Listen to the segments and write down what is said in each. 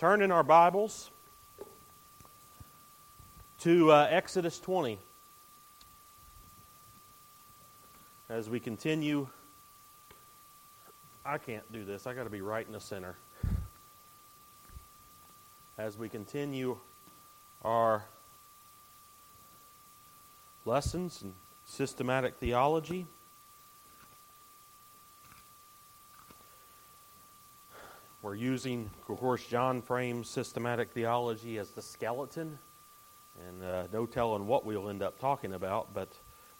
turn in our Bibles to uh, Exodus 20 as we continue. I can't do this, I got to be right in the center. As we continue our lessons in systematic theology. We're using, of course, John Frame's systematic theology as the skeleton, and uh, no telling what we'll end up talking about, but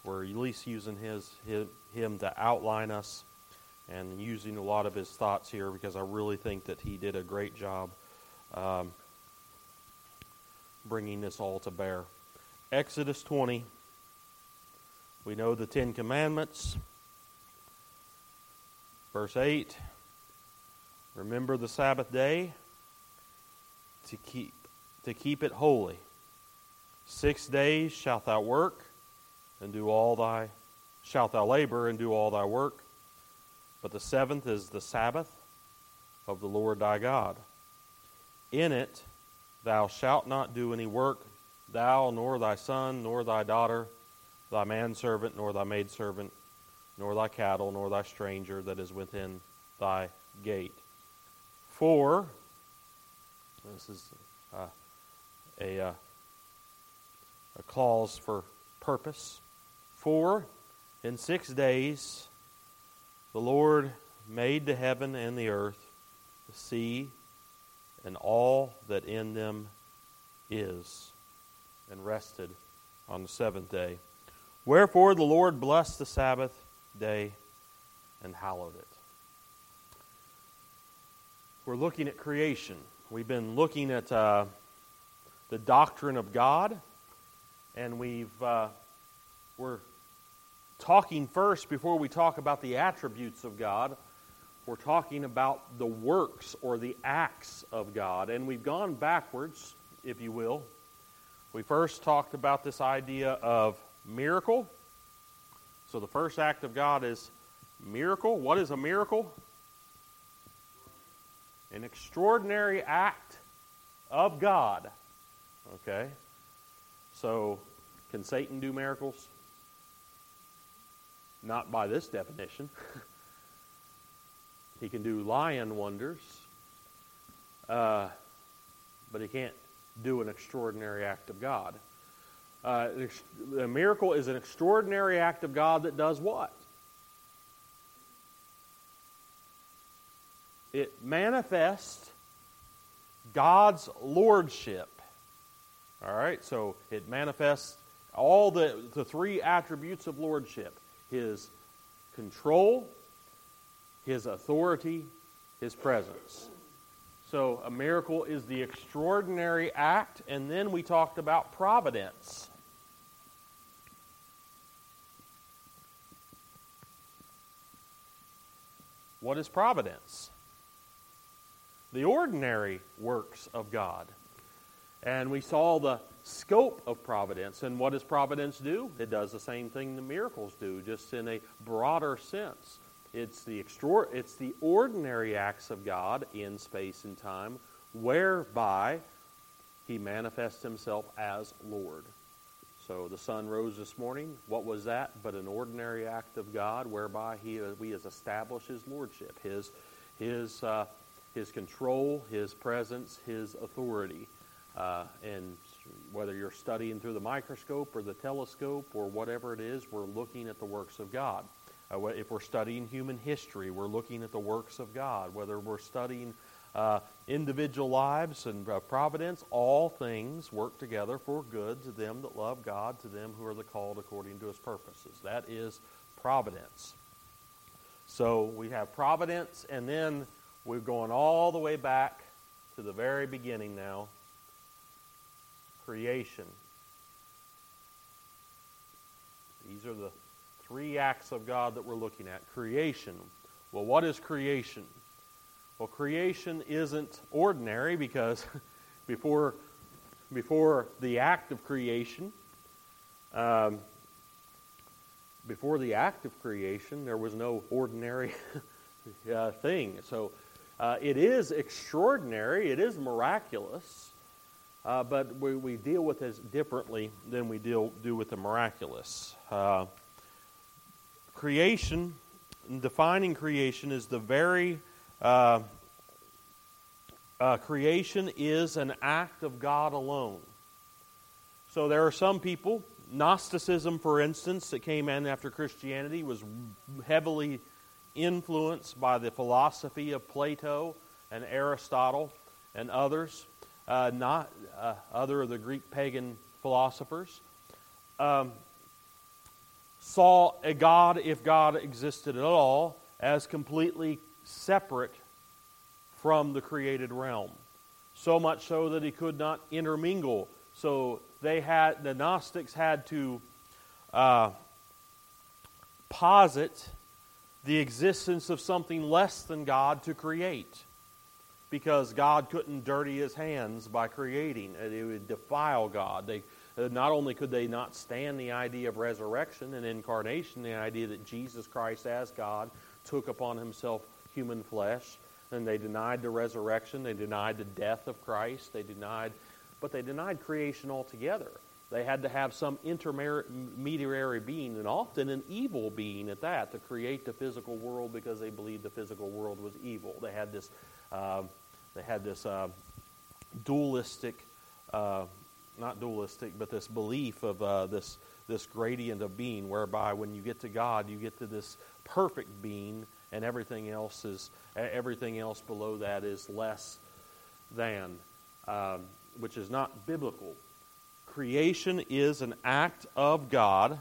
we're at least using his, his, him to outline us and using a lot of his thoughts here because I really think that he did a great job um, bringing this all to bear. Exodus 20, we know the Ten Commandments. Verse 8 Remember the Sabbath day to keep, to keep it holy. Six days shalt thou work and do all thy shalt thou labor and do all thy work. But the seventh is the Sabbath of the Lord thy God. In it thou shalt not do any work, thou nor thy son, nor thy daughter, thy manservant, nor thy maidservant, nor thy cattle, nor thy stranger that is within thy gate. For, this is uh, a, uh, a clause for purpose. For in six days the Lord made the heaven and the earth, the sea, and all that in them is, and rested on the seventh day. Wherefore the Lord blessed the Sabbath day and hallowed it we're looking at creation. We've been looking at uh, the doctrine of God, and we've uh, we're talking first before we talk about the attributes of God. We're talking about the works or the acts of God, and we've gone backwards, if you will. We first talked about this idea of miracle. So the first act of God is miracle. What is a miracle? An extraordinary act of God. Okay? So, can Satan do miracles? Not by this definition. he can do lion wonders, uh, but he can't do an extraordinary act of God. Uh, a miracle is an extraordinary act of God that does what? It manifests God's lordship. All right, so it manifests all the, the three attributes of lordship his control, his authority, his presence. So a miracle is the extraordinary act, and then we talked about providence. What is providence? The ordinary works of God. And we saw the scope of providence. And what does providence do? It does the same thing the miracles do, just in a broader sense. It's the, extra- it's the ordinary acts of God in space and time whereby he manifests himself as Lord. So the sun rose this morning. What was that but an ordinary act of God whereby he, we has established his lordship, his, his uh, his control, his presence, his authority. Uh, and whether you're studying through the microscope or the telescope or whatever it is, we're looking at the works of God. Uh, if we're studying human history, we're looking at the works of God. Whether we're studying uh, individual lives and uh, providence, all things work together for good to them that love God, to them who are the called according to his purposes. That is providence. So we have providence, and then we're going all the way back to the very beginning now creation. These are the three acts of God that we're looking at. Creation. Well, what is creation? Well, creation isn't ordinary because before, before the act of creation, um, before the act of creation, there was no ordinary uh, thing. So Uh, it is extraordinary, it is miraculous, uh, but we, we deal with it differently than we deal, do with the miraculous. Uh, creation, defining creation, is the very. Uh, uh, creation is an act of God alone. So there are some people, Gnosticism, for instance, that came in after Christianity was heavily influenced by the philosophy of Plato and Aristotle and others, uh, not uh, other of the Greek pagan philosophers, um, saw a God, if God existed at all, as completely separate from the created realm. So much so that he could not intermingle. So they had the Gnostics had to uh, posit the existence of something less than God to create. Because God couldn't dirty his hands by creating, it would defile God. They, uh, not only could they not stand the idea of resurrection and incarnation, the idea that Jesus Christ as God took upon himself human flesh, and they denied the resurrection, they denied the death of Christ, they denied, but they denied creation altogether. They had to have some intermediary being, and often an evil being at that, to create the physical world because they believed the physical world was evil. They had this, uh, they had this uh, dualistic, uh, not dualistic, but this belief of uh, this this gradient of being, whereby when you get to God, you get to this perfect being, and everything else is everything else below that is less than, um, which is not biblical creation is an act of God,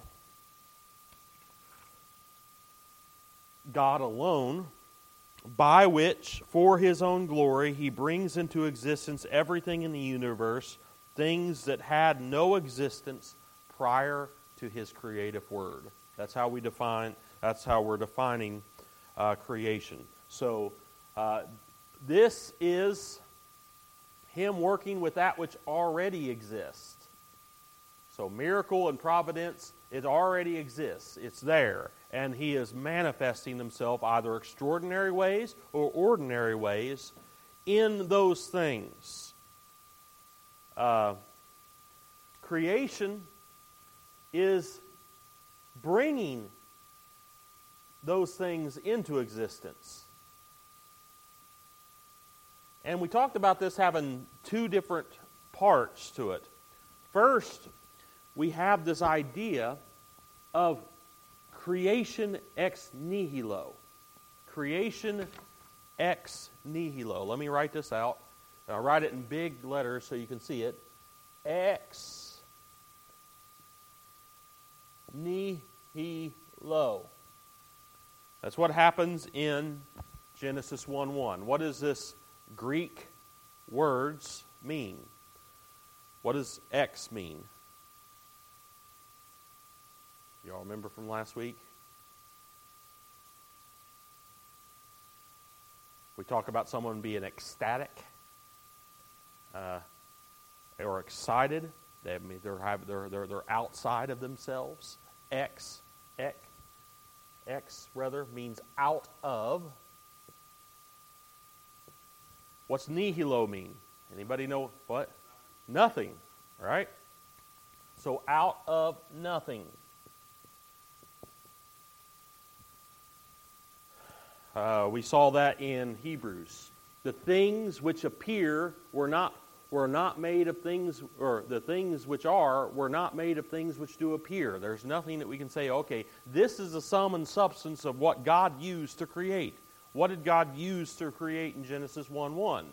God alone, by which, for his own glory, he brings into existence everything in the universe, things that had no existence prior to his creative word. That's how we define, that's how we're defining uh, creation. So, uh, this is him working with that which already exists. So, miracle and providence, it already exists. It's there. And He is manifesting Himself either extraordinary ways or ordinary ways in those things. Uh, creation is bringing those things into existence. And we talked about this having two different parts to it. First, we have this idea of creation ex nihilo. Creation ex nihilo. Let me write this out. I'll write it in big letters so you can see it. Ex nihilo. That's what happens in Genesis 1 1. What does this Greek words mean? What does ex mean? Y'all remember from last week? We talk about someone being ecstatic uh, or excited. They, they're, they're, they're, they're outside of themselves. X, ek, X rather means out of. What's nihilo mean? Anybody know what? Nothing, right? So out of nothing. Uh, we saw that in Hebrews. The things which appear were not were not made of things, or the things which are were not made of things which do appear. There's nothing that we can say, okay, this is the sum and substance of what God used to create. What did God use to create in Genesis 1 1?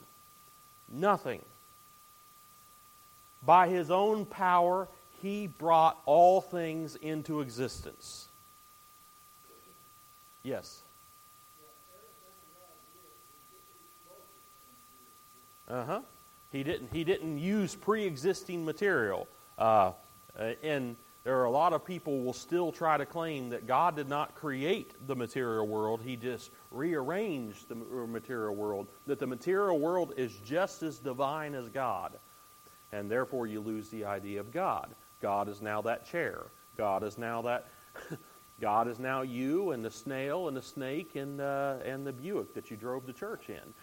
Nothing. By his own power, he brought all things into existence. Yes. Uh huh. He didn't. He didn't use pre-existing material. Uh, uh, and there are a lot of people will still try to claim that God did not create the material world. He just rearranged the material world. That the material world is just as divine as God, and therefore you lose the idea of God. God is now that chair. God is now that. God is now you and the snail and the snake and uh, and the Buick that you drove to church in.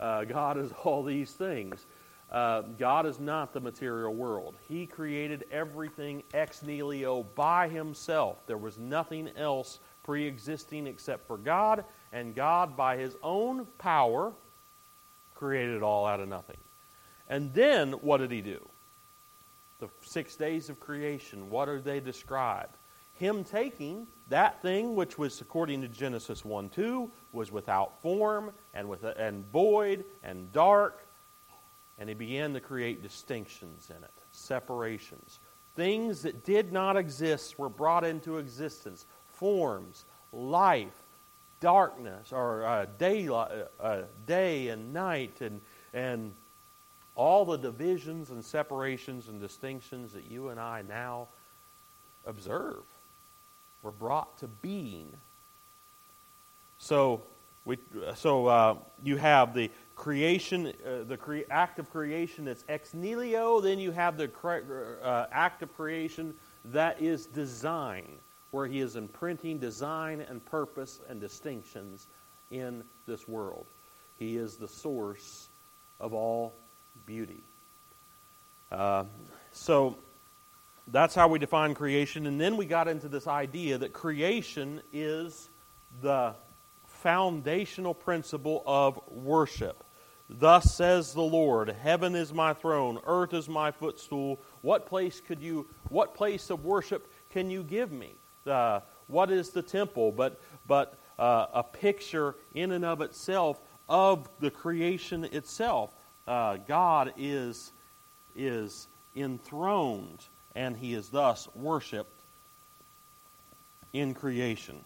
Uh, God is all these things. Uh, God is not the material world. He created everything ex nihilo by himself. There was nothing else pre existing except for God, and God, by his own power, created it all out of nothing. And then what did he do? The six days of creation, what are they described? Him taking that thing which was, according to Genesis 1 2, was without form and, with, and void and dark and he began to create distinctions in it, separations. Things that did not exist were brought into existence forms, life, darkness, or uh, day, uh, uh, day and night, and, and all the divisions and separations and distinctions that you and I now observe were brought to being. So, we, so uh, you have the creation, uh, the cre- act of creation that's ex nihilo. Then you have the cre- uh, act of creation that is design, where he is imprinting design and purpose and distinctions in this world. He is the source of all beauty. Uh, so that's how we define creation. And then we got into this idea that creation is the foundational principle of worship. Thus says the Lord, heaven is my throne, earth is my footstool. What place could you what place of worship can you give me? Uh, what is the temple but but uh, a picture in and of itself of the creation itself. Uh, God is is enthroned and he is thus worshiped in creation.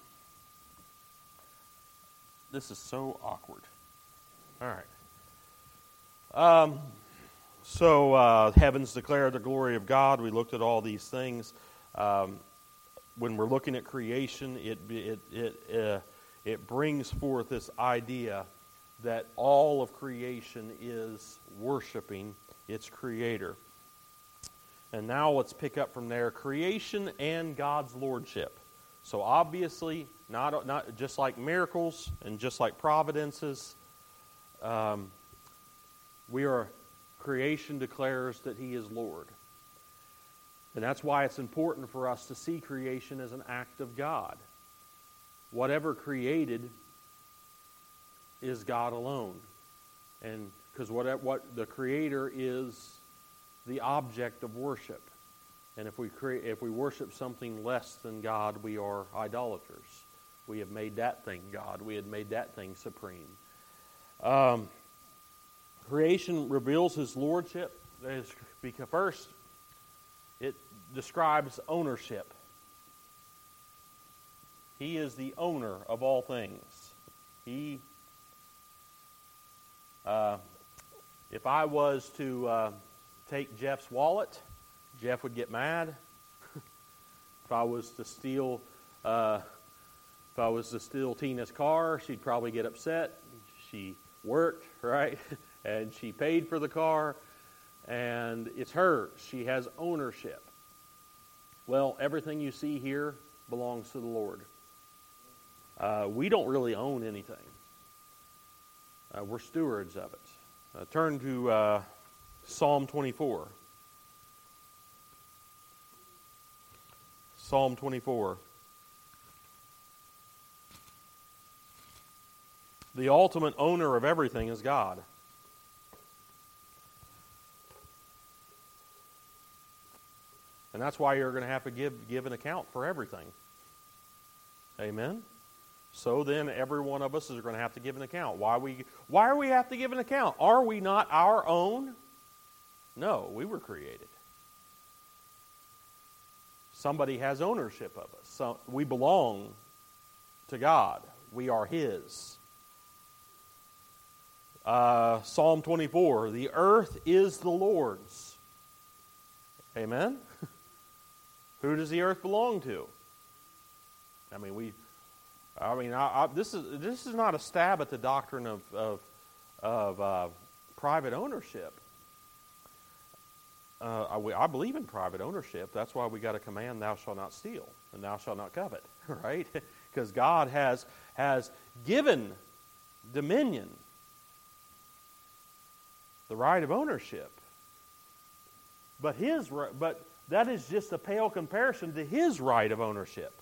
This is so awkward. All right. Um, so, uh, heavens declare the glory of God. We looked at all these things. Um, when we're looking at creation, it, it, it, uh, it brings forth this idea that all of creation is worshiping its creator. And now let's pick up from there creation and God's lordship. So, obviously, not, not just like miracles and just like providences. Um, we are, creation declares that He is Lord. And that's why it's important for us to see creation as an act of God. Whatever created is God alone. And because what, what the Creator is the object of worship. And if we, create, if we worship something less than God, we are idolaters. We have made that thing God. We had made that thing supreme. Um, Creation reveals his lordship. First, it describes ownership. He is the owner of all things. He, uh, if I was to uh, take Jeff's wallet, Jeff would get mad. if I was to steal, uh, if I was to steal Tina's car, she'd probably get upset. She worked, right? and she paid for the car, and it's hers. She has ownership. Well, everything you see here belongs to the Lord. Uh, we don't really own anything. Uh, we're stewards of it. Uh, turn to uh, Psalm 24. Psalm 24. The ultimate owner of everything is God. And that's why you're going to have to give, give an account for everything. Amen? So then every one of us is going to have to give an account. Why we why are we have to give an account? Are we not our own? No, we were created. Somebody has ownership of us. So we belong to God. We are his. Uh, Psalm 24 The earth is the Lord's. Amen? Who does the earth belong to? I mean, we. I mean, I, I, this is this is not a stab at the doctrine of of, of uh, private ownership. Uh, I, I, believe in private ownership. That's why we got a command: "Thou shalt not steal, and thou shalt not covet." Right? Because God has has given dominion the right of ownership. But his but that is just a pale comparison to his right of ownership.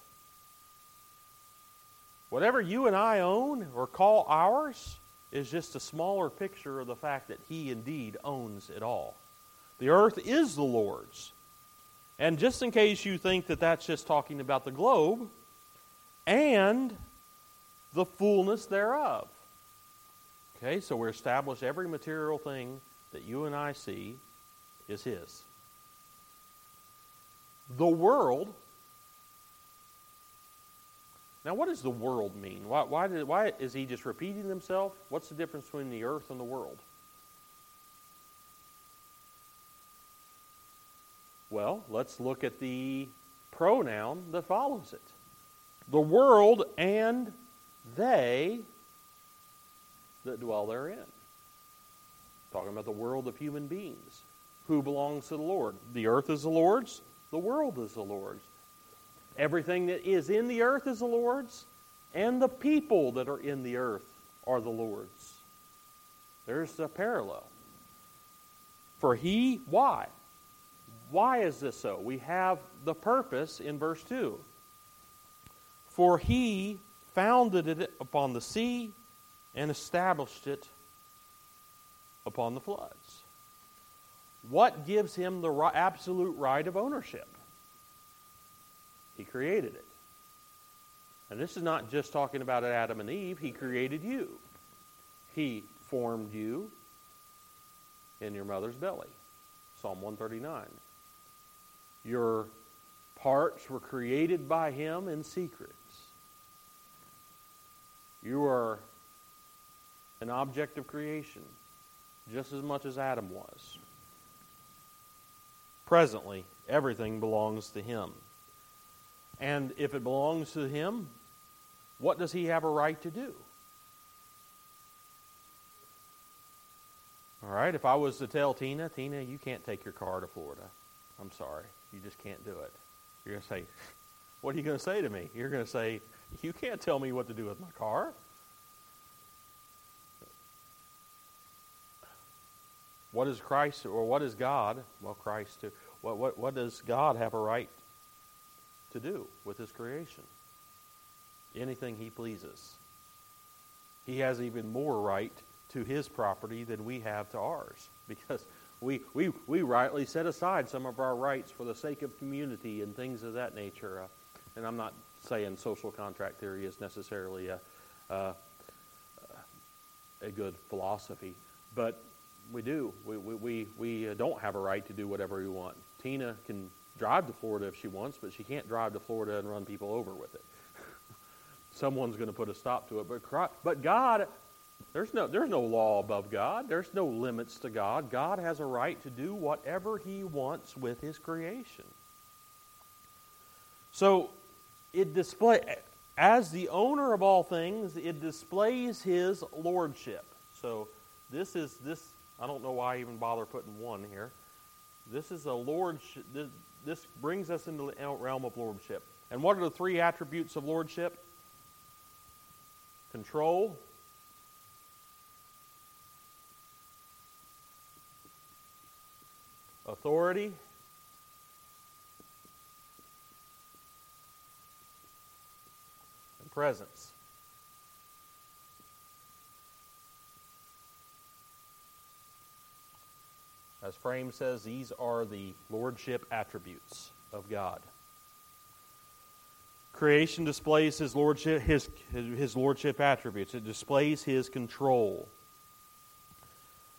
Whatever you and I own or call ours is just a smaller picture of the fact that he indeed owns it all. The earth is the Lord's. And just in case you think that that's just talking about the globe, and the fullness thereof. Okay, so we're established every material thing that you and I see is His. The world. Now, what does the world mean? Why, why, did, why is he just repeating himself? What's the difference between the earth and the world? Well, let's look at the pronoun that follows it. The world and they that dwell therein. Talking about the world of human beings. Who belongs to the Lord? The earth is the Lord's, the world is the Lord's. Everything that is in the earth is the Lord's, and the people that are in the earth are the Lord's. There's a parallel. For he, why? Why is this so? We have the purpose in verse 2. For he founded it upon the sea and established it upon the floods. What gives him the absolute right of ownership? He created it. And this is not just talking about Adam and Eve, he created you. He formed you in your mother's belly. Psalm 139. Your parts were created by him in secrets. You are an object of creation, just as much as Adam was. Presently, everything belongs to him. And if it belongs to him, what does he have a right to do? All right, if I was to tell Tina, Tina, you can't take your car to Florida. I'm sorry. You just can't do it. You're going to say, What are you going to say to me? You're going to say, You can't tell me what to do with my car. What is Christ or what is God? Well, Christ too. What, what, what does God have a right to do with his creation? Anything he pleases. He has even more right to his property than we have to ours because we, we, we rightly set aside some of our rights for the sake of community and things of that nature. Uh, and I'm not saying social contract theory is necessarily a, uh, a good philosophy, but we do. We, we, we, we don't have a right to do whatever we want. Tina can drive to Florida if she wants, but she can't drive to Florida and run people over with it. Someone's going to put a stop to it. But, but God there's no, there's no law above God. There's no limits to God. God has a right to do whatever he wants with his creation. So it display as the owner of all things, it displays his lordship. So this is this I don't know why I even bother putting one here. This is a lordship this, this brings us into the realm of lordship. And what are the three attributes of lordship? Control, authority, and presence. As Frame says, these are the lordship attributes of God. Creation displays his lordship, his, his lordship attributes. It displays his control.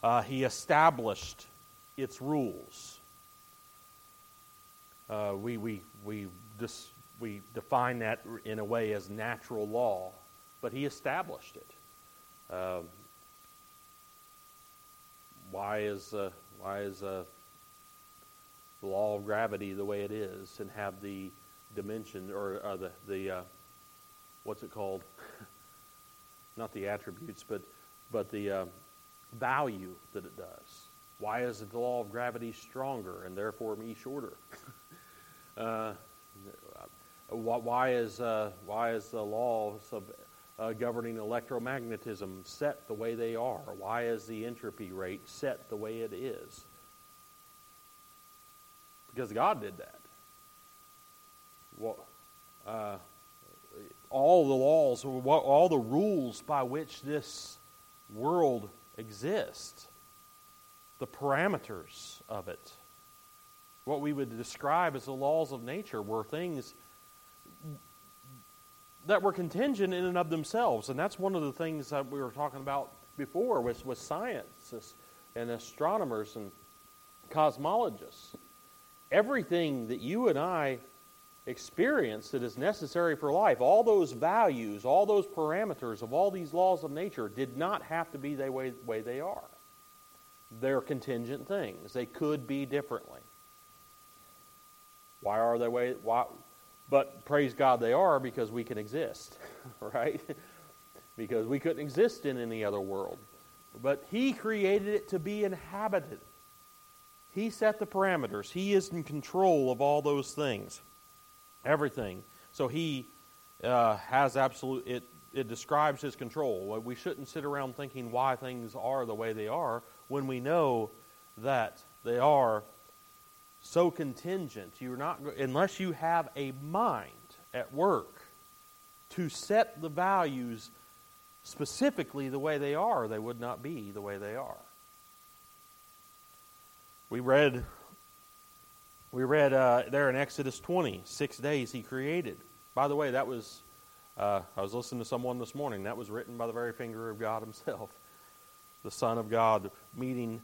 Uh, he established its rules. Uh, we, we, we, dis, we define that in a way as natural law, but he established it. Uh, why is, uh, why is uh, the law of gravity the way it is and have the dimension or uh, the, the uh, what's it called? Not the attributes, but, but the value that it does. Why is the law of gravity stronger and therefore me shorter? uh, why is uh, why is the law of uh, governing electromagnetism set the way they are? Why is the entropy rate set the way it is? Because God did that. Well, uh, all the laws, all the rules by which this world exists, the parameters of it, what we would describe as the laws of nature were things that were contingent in and of themselves. And that's one of the things that we were talking about before with, with scientists and astronomers and cosmologists. Everything that you and I experience that is necessary for life, all those values, all those parameters of all these laws of nature did not have to be the way, way they are. They're contingent things. They could be differently. Why are they way why but praise God they are because we can exist, right? because we couldn't exist in any other world. But he created it to be inhabited. He set the parameters. He is in control of all those things. Everything. So he uh, has absolute it it describes his control. We shouldn't sit around thinking why things are the way they are when we know that they are so contingent. You're not unless you have a mind at work to set the values specifically the way they are, they would not be the way they are. We read we read uh, there in Exodus 20, six days he created. By the way, that was uh, I was listening to someone this morning. That was written by the very finger of God Himself, the Son of God, meeting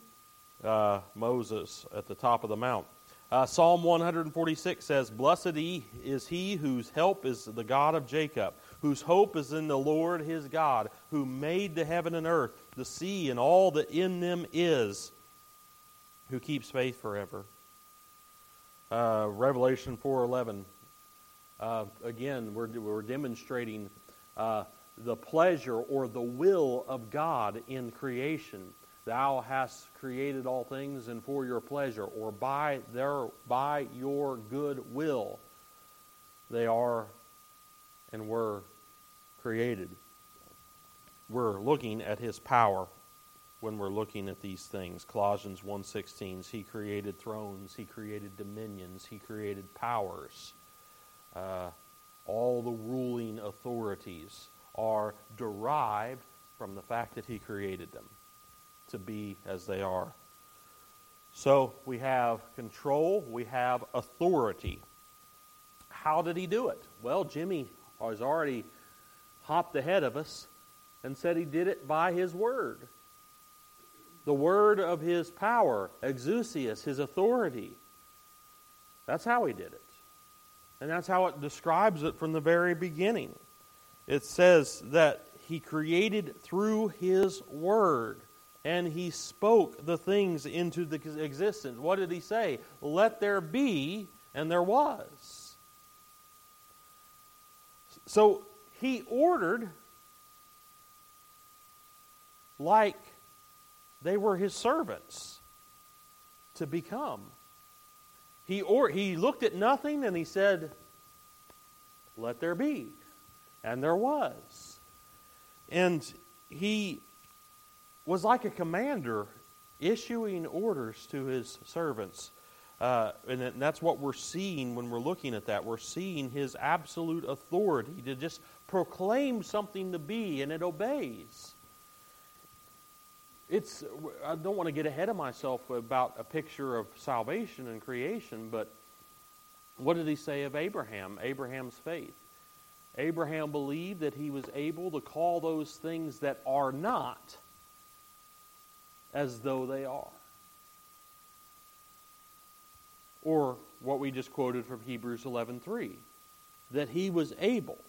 uh, Moses at the top of the mount. Uh, Psalm 146 says, Blessed is he whose help is the God of Jacob, whose hope is in the Lord his God, who made the heaven and earth, the sea, and all that in them is, who keeps faith forever. Uh, Revelation 4.11, uh, again, we're, we're demonstrating uh, the pleasure or the will of God in creation. Thou hast created all things and for your pleasure, or by their by your good will they are and were created. We're looking at his power when we're looking at these things. Colossians 1:16, he created thrones, he created dominions, he created powers. Uh, all the ruling authorities are derived from the fact that he created them to be as they are. So we have control, we have authority. How did he do it? Well, Jimmy has already hopped ahead of us and said he did it by his word. The word of his power, exousias, his authority. That's how he did it. And that's how it describes it from the very beginning. It says that he created through his word and he spoke the things into the existence. What did he say? Let there be, and there was. So he ordered like they were his servants to become. He, or, he looked at nothing and he said, Let there be. And there was. And he was like a commander issuing orders to his servants. Uh, and that's what we're seeing when we're looking at that. We're seeing his absolute authority to just proclaim something to be, and it obeys. It's, I don't want to get ahead of myself about a picture of salvation and creation, but what did he say of Abraham? Abraham's faith. Abraham believed that he was able to call those things that are not as though they are. Or what we just quoted from Hebrews 11:3, that he was able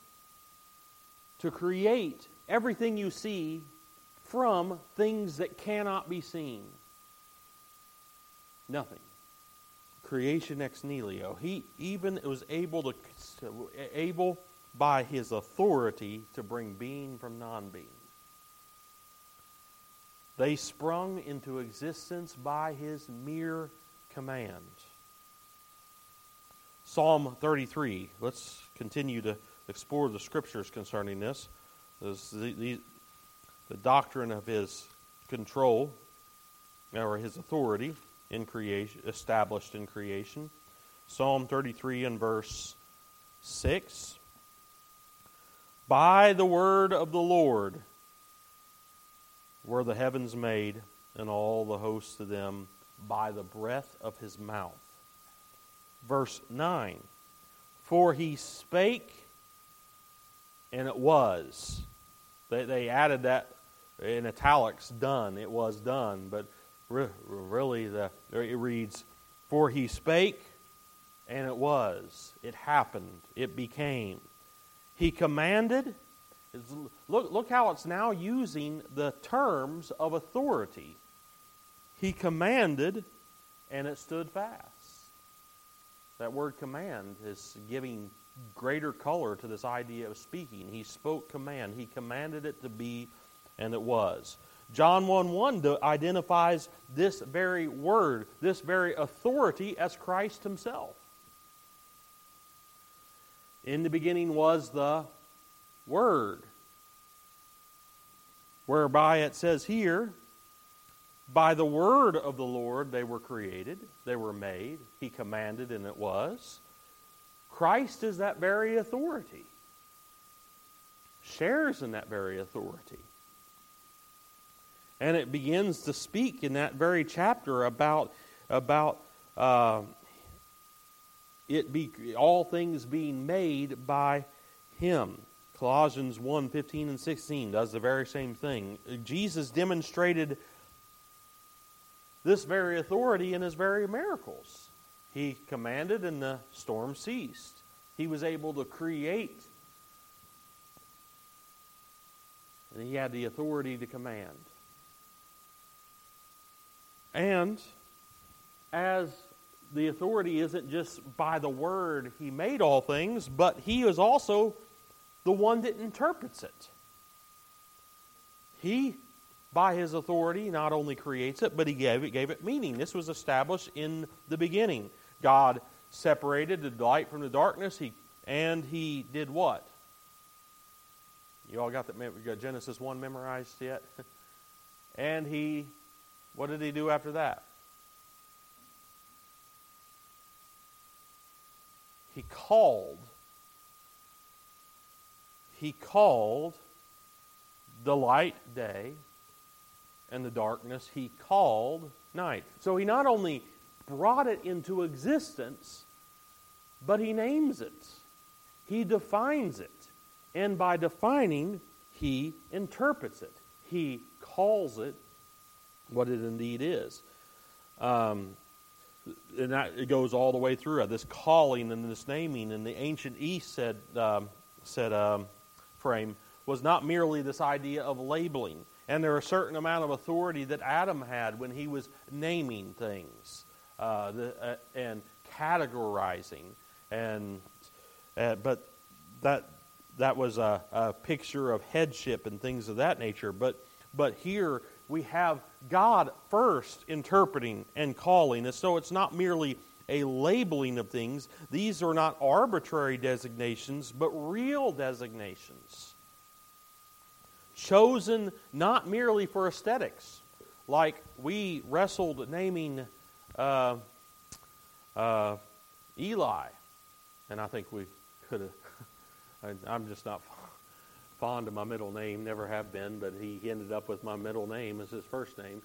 to create everything you see from things that cannot be seen. Nothing. Creation ex nihilo. He even was able to able by his authority to bring being from non-being. They sprung into existence by his mere command. Psalm 33. Let's continue to explore the scriptures concerning this. the, the, the doctrine of his control or his authority in creation, established in creation. Psalm 33 and verse 6. By the word of the Lord were the heavens made, and all the hosts of them by the breath of his mouth. Verse 9 For he spake, and it was. They, they added that in italics, done. It was done. But re- really, the, it reads, For he spake, and it was. It happened. It became. He commanded. Look, look how it's now using the terms of authority. He commanded, and it stood fast. That word command is giving greater color to this idea of speaking. He spoke command. He commanded it to be, and it was. John 1 1 identifies this very word, this very authority, as Christ Himself. In the beginning was the Word, whereby it says here, by the word of the Lord they were created, they were made, He commanded, and it was. Christ is that very authority, shares in that very authority. And it begins to speak in that very chapter about, about uh, it be all things being made by him. Colossians 1 15 and 16 does the very same thing. Jesus demonstrated this very authority in his very miracles. He commanded, and the storm ceased. He was able to create, and he had the authority to command. And as the authority isn't just by the word he made all things, but he is also the one that interprets it. He, by his authority, not only creates it, but he gave it, gave it meaning. This was established in the beginning. God separated the light from the darkness, he, and he did what? You all got that? Got Genesis 1 memorized yet? and he, what did he do after that? He called. He called the light day and the darkness, he called night. So he not only brought it into existence, but he names it. He defines it. And by defining, he interprets it. He calls it what it indeed is. Um, and that it goes all the way through uh, this calling and this naming. And the ancient East said um, said um, Frame was not merely this idea of labeling. And there a certain amount of authority that Adam had when he was naming things uh, the, uh, and categorizing. And uh, but that that was a, a picture of headship and things of that nature. But but here we have God first interpreting and calling. And so it's not merely a labeling of things, these are not arbitrary designations, but real designations. Chosen not merely for aesthetics, like we wrestled naming uh, uh, Eli, and I think we could have. I'm just not fond of my middle name, never have been, but he ended up with my middle name as his first name.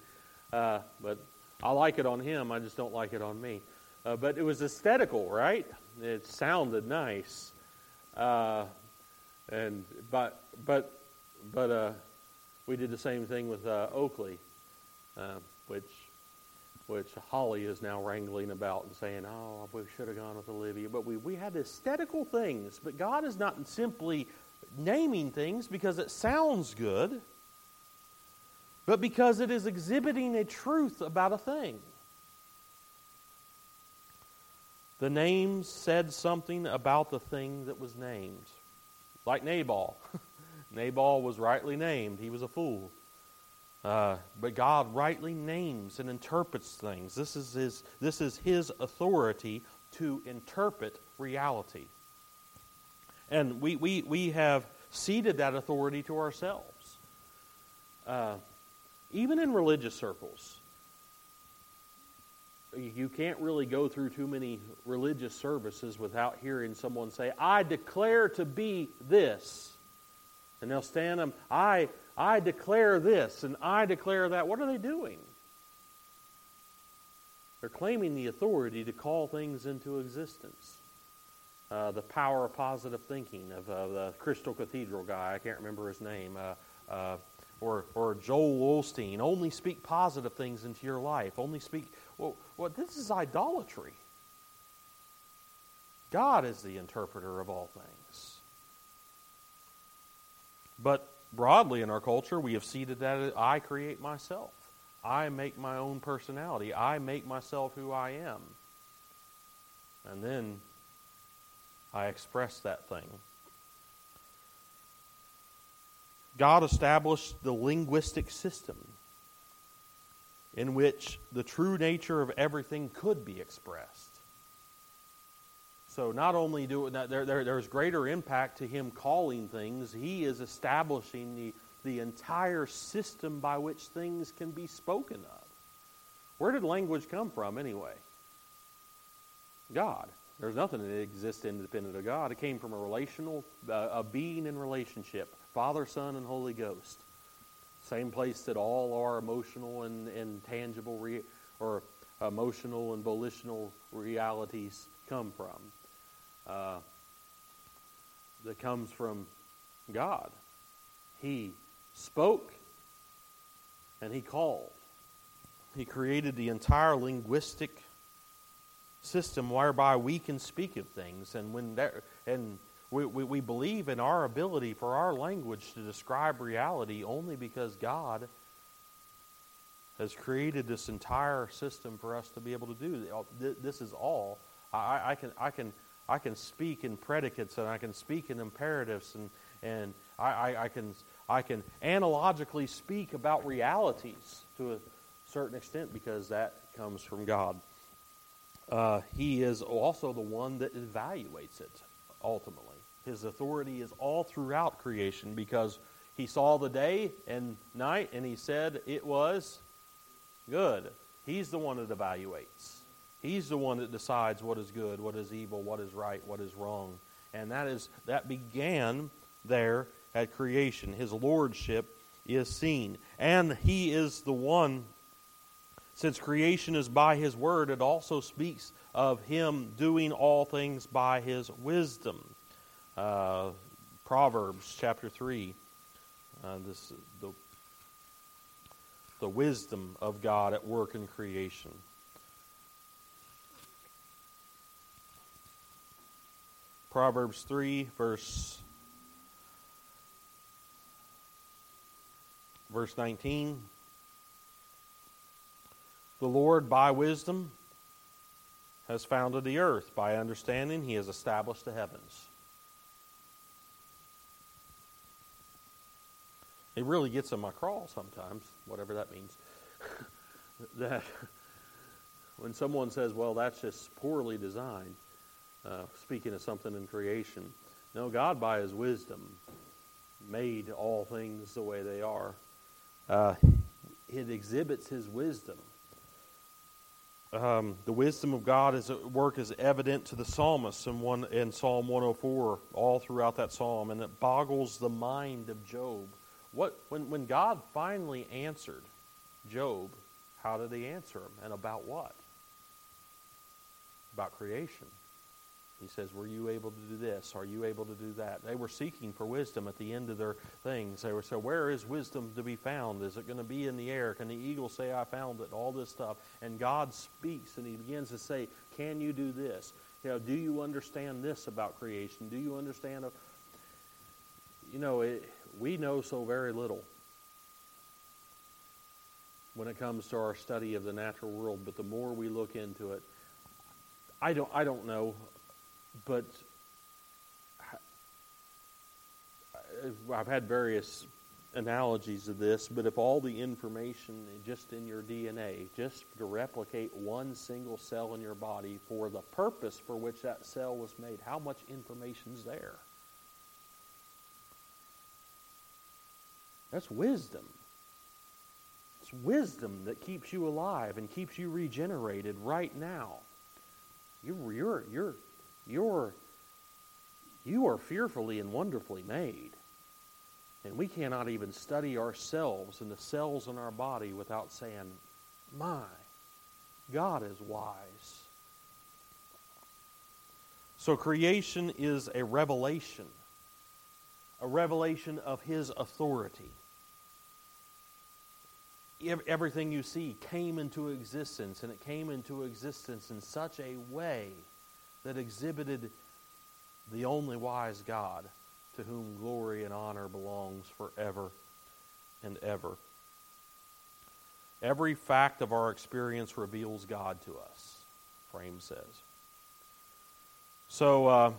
Uh, but I like it on him, I just don't like it on me. Uh, but it was aesthetical, right? It sounded nice. Uh, and but but but uh, we did the same thing with uh, Oakley, uh, which which Holly is now wrangling about and saying, "Oh, we should have gone with Olivia." But we we had aesthetical things. But God is not simply naming things because it sounds good, but because it is exhibiting a truth about a thing. The name said something about the thing that was named. Like Nabal. Nabal was rightly named, he was a fool. Uh, but God rightly names and interprets things. This is, his, this is His authority to interpret reality. And we, we, we have ceded that authority to ourselves. Uh, even in religious circles, you can't really go through too many religious services without hearing someone say, I declare to be this. And they'll stand them, I, I declare this and I declare that. What are they doing? They're claiming the authority to call things into existence. Uh, the power of positive thinking of uh, the Crystal Cathedral guy, I can't remember his name, uh, uh or, or Joel Osteen. Only speak positive things into your life. Only speak. Well, well, this is idolatry. God is the interpreter of all things. But broadly in our culture, we have seeded that I create myself. I make my own personality. I make myself who I am. And then I express that thing. God established the linguistic system in which the true nature of everything could be expressed. So not only do there, there, there's greater impact to him calling things, he is establishing the, the entire system by which things can be spoken of. Where did language come from anyway? God. There's nothing that exists independent of God. It came from a relational, uh, a being in relationship, Father, Son, and Holy Ghost. Same place that all our emotional and, and tangible re- or emotional and volitional realities come from. Uh, that comes from God. He spoke and he called. He created the entire linguistic system whereby we can speak of things. And when and we, we, we believe in our ability for our language to describe reality only because God has created this entire system for us to be able to do. This is all. I, I can, I can I can speak in predicates and I can speak in imperatives and, and I, I, I, can, I can analogically speak about realities to a certain extent because that comes from God. Uh, he is also the one that evaluates it ultimately. His authority is all throughout creation because he saw the day and night and he said it was good. He's the one that evaluates. He's the one that decides what is good, what is evil, what is right, what is wrong. And that is that began there at creation. His lordship is seen. And he is the one since creation is by his word, it also speaks of him doing all things by his wisdom. Uh, Proverbs chapter 3. Uh, this the, the wisdom of God at work in creation. Proverbs 3, verse, verse 19. The Lord, by wisdom, has founded the earth. By understanding, he has established the heavens. It really gets on my crawl sometimes, whatever that means. that when someone says, well, that's just poorly designed, uh, speaking of something in creation. No, God, by His wisdom, made all things the way they are. Uh, it exhibits His wisdom. Um, the wisdom of God is at work is evident to the psalmist in one in Psalm 104, all throughout that psalm, and it boggles the mind of Job. What when when God finally answered Job, how did He answer him, and about what? About creation. He says, Were you able to do this? Are you able to do that? They were seeking for wisdom at the end of their things. They were saying, Where is wisdom to be found? Is it going to be in the air? Can the eagle say, I found it? All this stuff. And God speaks and he begins to say, Can you do this? You know, do you understand this about creation? Do you understand? A, you know, it, we know so very little when it comes to our study of the natural world, but the more we look into it, I don't, I don't know but I've had various analogies of this, but if all the information just in your DNA, just to replicate one single cell in your body for the purpose for which that cell was made, how much information is there? That's wisdom. It's wisdom that keeps you alive and keeps you regenerated right now. You're, you're, you're, you're, you are fearfully and wonderfully made. And we cannot even study ourselves and the cells in our body without saying, My, God is wise. So creation is a revelation, a revelation of His authority. Everything you see came into existence, and it came into existence in such a way that exhibited the only wise God to whom glory and honor belongs forever and ever. Every fact of our experience reveals God to us, Frame says. So, uh,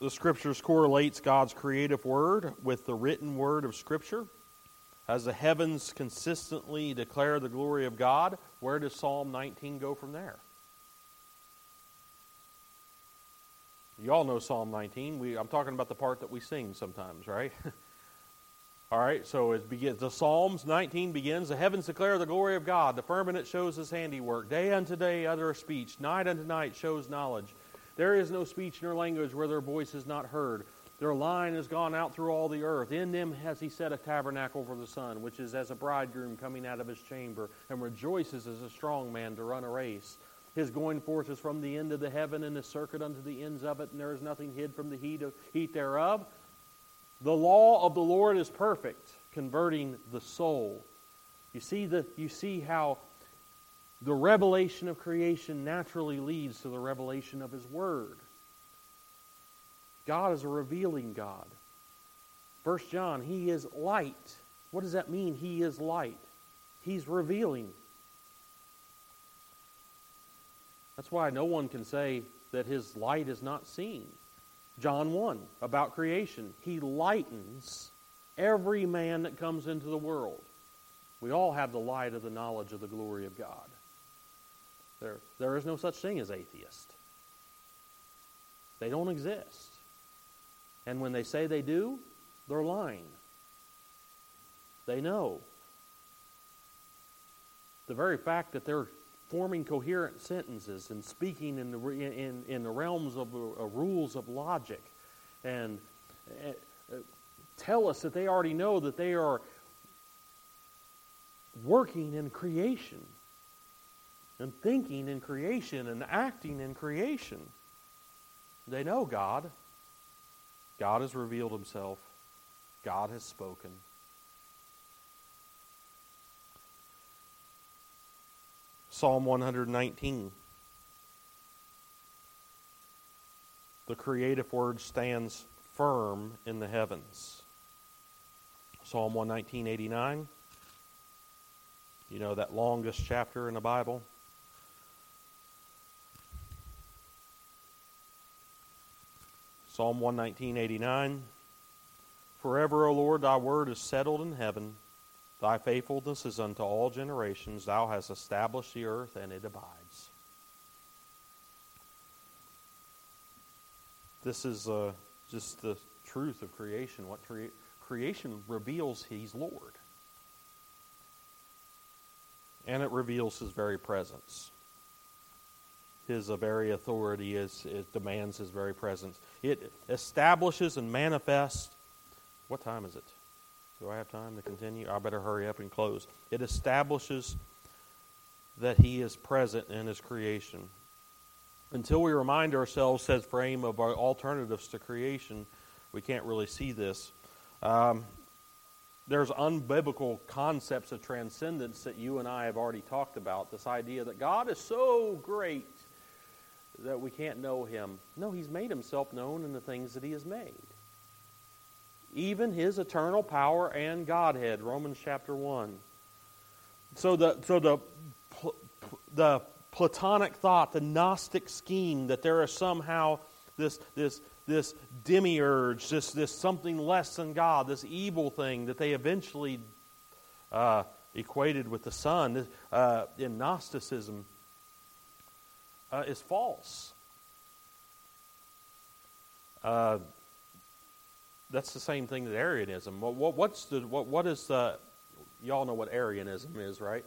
the Scriptures correlates God's creative word with the written word of Scripture. As the heavens consistently declare the glory of God, where does Psalm 19 go from there? You all know Psalm 19. We, I'm talking about the part that we sing sometimes, right? all right, so it begins. The Psalms 19 begins. The heavens declare the glory of God. The firmament shows his handiwork. Day unto day utter speech. Night unto night shows knowledge. There is no speech nor language where their voice is not heard. Their line has gone out through all the earth. In them has he set a tabernacle for the sun, which is as a bridegroom coming out of his chamber, and rejoices as a strong man to run a race. His going forth is from the end of the heaven, and his circuit unto the ends of it, and there is nothing hid from the heat, of, heat thereof. The law of the Lord is perfect, converting the soul. You see, the, you see how the revelation of creation naturally leads to the revelation of His Word. God is a revealing God. First John, He is light. What does that mean? He is light. He's revealing. That's why no one can say that his light is not seen. John 1 about creation. He lightens every man that comes into the world. We all have the light of the knowledge of the glory of God. There, there is no such thing as atheist. They don't exist. And when they say they do, they're lying. They know. The very fact that they're forming coherent sentences and speaking in the, in, in the realms of uh, rules of logic and uh, tell us that they already know that they are working in creation and thinking in creation and acting in creation. They know God. God has revealed himself. God has spoken. Psalm 119. The creative word stands firm in the heavens. Psalm 119:89. You know that longest chapter in the Bible. Psalm 119:89. Forever, O Lord, thy word is settled in heaven. Thy faithfulness is unto all generations. Thou hast established the earth, and it abides. This is uh, just the truth of creation. What crea- creation reveals He's Lord, and it reveals His very presence. His uh, very authority is it demands His very presence. It establishes and manifests. What time is it? Do I have time to continue? I better hurry up and close. It establishes that He is present in His creation. Until we remind ourselves, says Frame, of our alternatives to creation, we can't really see this. Um, there's unbiblical concepts of transcendence that you and I have already talked about. This idea that God is so great that we can't know Him. No, He's made Himself known in the things that He has made even his eternal power and Godhead, Romans chapter 1. So the, so the, the Platonic thought, the Gnostic scheme that there is somehow this, this, this demiurge, this, this something less than God, this evil thing that they eventually uh, equated with the Son uh, in Gnosticism uh, is false. That's the same thing that Arianism. What, what, what's the what, what is the? Y'all know what Arianism is, right?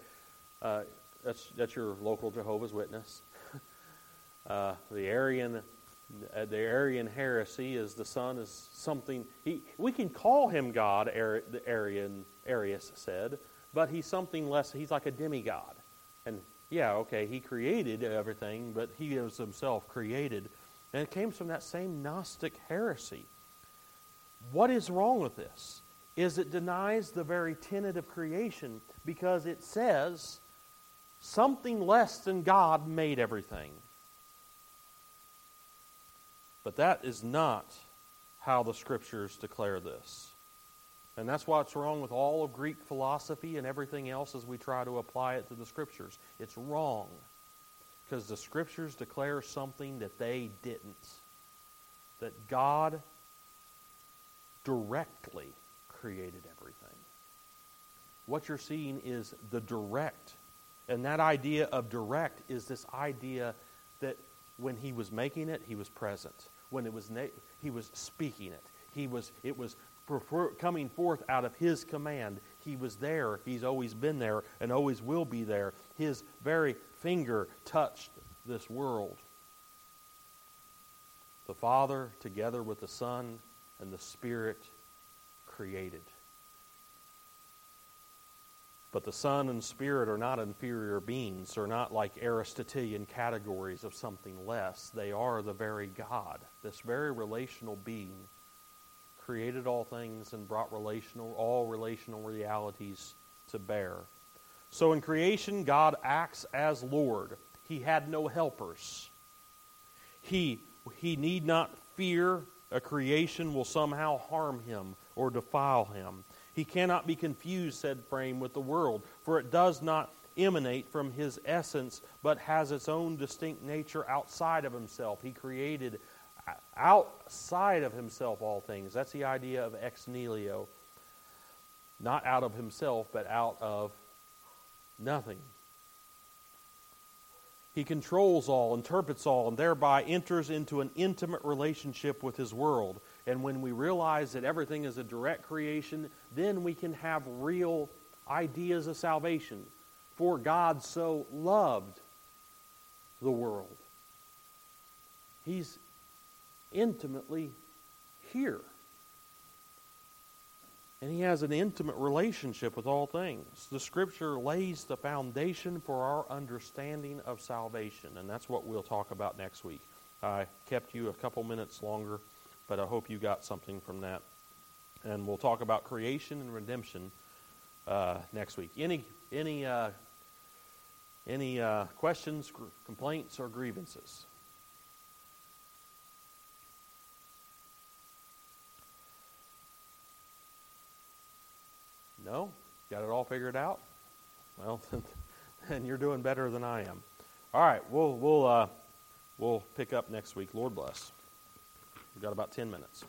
Uh, that's that's your local Jehovah's Witness. uh, the Arian, uh, the Arian heresy is the Son is something. He we can call him God. Ari, the Arian Arius said, but he's something less. He's like a demigod, and yeah, okay, he created everything, but he is himself created, and it came from that same Gnostic heresy. What is wrong with this? Is it denies the very tenet of creation because it says something less than God made everything. But that is not how the scriptures declare this. And that's what's wrong with all of Greek philosophy and everything else as we try to apply it to the scriptures. It's wrong because the scriptures declare something that they didn't. That God directly created everything. What you're seeing is the direct. And that idea of direct is this idea that when he was making it, he was present. When it was na- he was speaking it. He was it was coming forth out of his command. He was there. He's always been there and always will be there. His very finger touched this world. The Father, together with the Son, and the Spirit created. But the Son and Spirit are not inferior beings, they're not like Aristotelian categories of something less. They are the very God, this very relational being, created all things and brought relational, all relational realities to bear. So in creation, God acts as Lord. He had no helpers. He, he need not fear a creation will somehow harm him or defile him. He cannot be confused, said Frame, with the world, for it does not emanate from his essence, but has its own distinct nature outside of himself. He created outside of himself all things. That's the idea of ex nihilo. Not out of himself, but out of nothing. He controls all, interprets all, and thereby enters into an intimate relationship with his world. And when we realize that everything is a direct creation, then we can have real ideas of salvation. For God so loved the world. He's intimately here. And he has an intimate relationship with all things. The scripture lays the foundation for our understanding of salvation, and that's what we'll talk about next week. I kept you a couple minutes longer, but I hope you got something from that. And we'll talk about creation and redemption uh, next week. Any any uh, any uh, questions, complaints, or grievances? No? Got it all figured out? Well, then you're doing better than I am. All right, we'll we'll uh, we'll pick up next week. Lord bless. We've got about ten minutes.